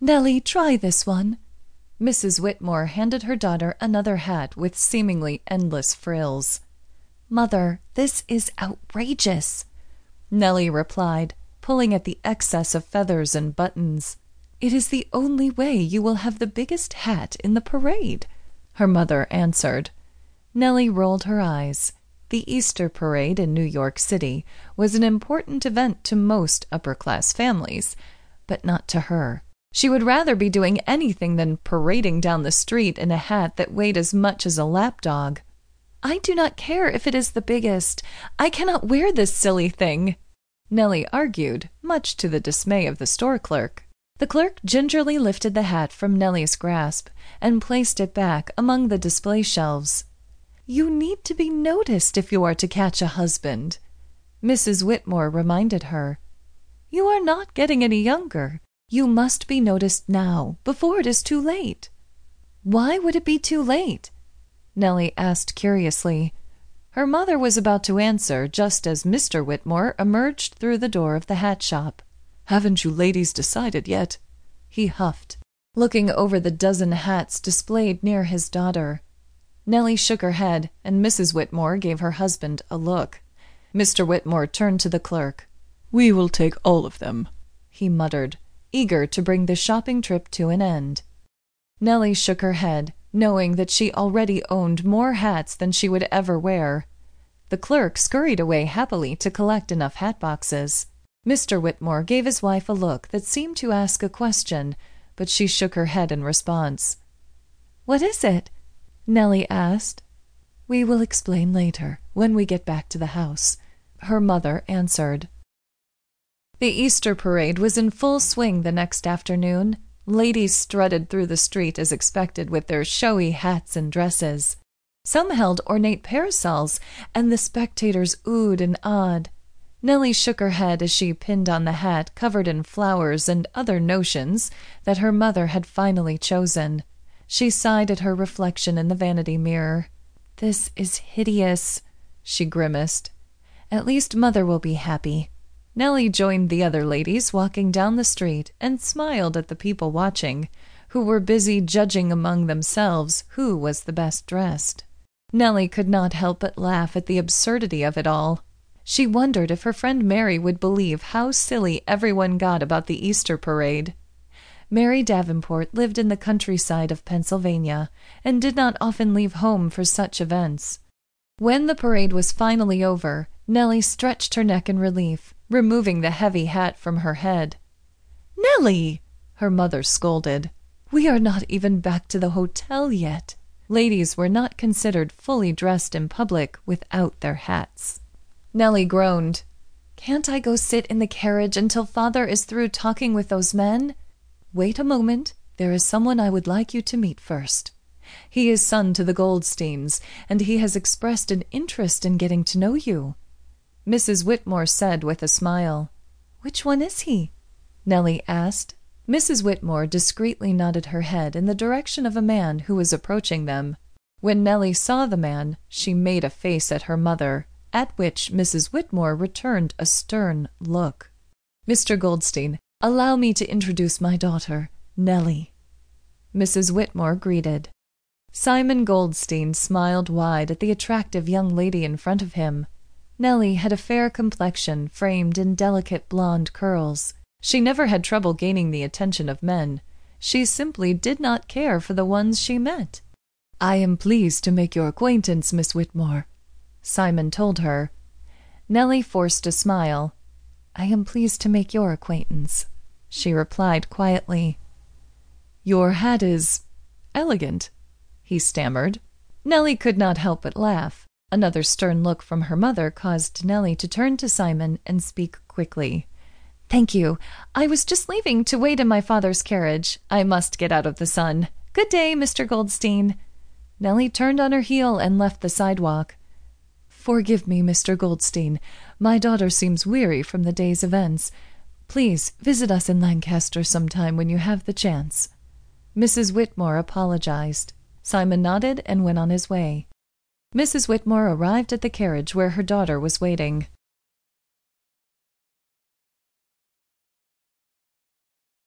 Nellie, try this one. Mrs. Whitmore handed her daughter another hat with seemingly endless frills. Mother, this is outrageous, Nellie replied, pulling at the excess of feathers and buttons. It is the only way you will have the biggest hat in the parade, her mother answered. Nellie rolled her eyes. The Easter parade in New York City was an important event to most upper class families, but not to her. She would rather be doing anything than parading down the street in a hat that weighed as much as a lapdog. I do not care if it is the biggest. I cannot wear this silly thing, Nellie argued, much to the dismay of the store clerk. The clerk gingerly lifted the hat from Nellie's grasp and placed it back among the display shelves. You need to be noticed if you are to catch a husband, Mrs. Whitmore reminded her. You are not getting any younger. You must be noticed now, before it is too late. Why would it be too late? Nellie asked curiously. Her mother was about to answer just as Mr. Whitmore emerged through the door of the hat shop. Haven't you ladies decided yet? He huffed, looking over the dozen hats displayed near his daughter. Nellie shook her head, and Mrs. Whitmore gave her husband a look. Mr. Whitmore turned to the clerk. We will take all of them, he muttered, eager to bring the shopping trip to an end. Nellie shook her head, knowing that she already owned more hats than she would ever wear. The clerk scurried away happily to collect enough hat boxes. Mr. Whitmore gave his wife a look that seemed to ask a question, but she shook her head in response. What is it? Nellie asked. We will explain later, when we get back to the house, her mother answered. The Easter parade was in full swing the next afternoon. Ladies strutted through the street as expected with their showy hats and dresses. Some held ornate parasols, and the spectators oohed and awed. Nellie shook her head as she pinned on the hat covered in flowers and other notions that her mother had finally chosen. She sighed at her reflection in the vanity mirror. This is hideous, she grimaced. At least mother will be happy. Nellie joined the other ladies walking down the street and smiled at the people watching, who were busy judging among themselves who was the best dressed. Nellie could not help but laugh at the absurdity of it all. She wondered if her friend Mary would believe how silly everyone got about the Easter parade. Mary Davenport lived in the countryside of Pennsylvania and did not often leave home for such events. When the parade was finally over, Nellie stretched her neck in relief, removing the heavy hat from her head. Nellie! her mother scolded. We are not even back to the hotel yet. Ladies were not considered fully dressed in public without their hats. Nellie groaned. Can't I go sit in the carriage until father is through talking with those men? Wait a moment. There is someone I would like you to meet first. He is son to the Goldsteins, and he has expressed an interest in getting to know you. Mrs. Whitmore said with a smile. Which one is he? Nellie asked. Mrs. Whitmore discreetly nodded her head in the direction of a man who was approaching them. When Nellie saw the man, she made a face at her mother at which Mrs. Whitmore returned a stern look. Mr. Goldstein, allow me to introduce my daughter, Nellie. Mrs. Whitmore greeted. Simon Goldstein smiled wide at the attractive young lady in front of him. Nellie had a fair complexion framed in delicate blonde curls. She never had trouble gaining the attention of men. She simply did not care for the ones she met. I am pleased to make your acquaintance, Miss Whitmore, Simon told her. Nellie forced a smile. I am pleased to make your acquaintance, she replied quietly. Your hat is elegant, he stammered. Nellie could not help but laugh. Another stern look from her mother caused Nellie to turn to Simon and speak quickly. Thank you. I was just leaving to wait in my father's carriage. I must get out of the sun. Good day, Mr. Goldstein. Nellie turned on her heel and left the sidewalk. Forgive me, Mr. Goldstein. My daughter seems weary from the day's events. Please visit us in Lancaster some time when you have the chance. Mrs. Whitmore apologized. Simon nodded and went on his way. Mrs. Whitmore arrived at the carriage where her daughter was waiting.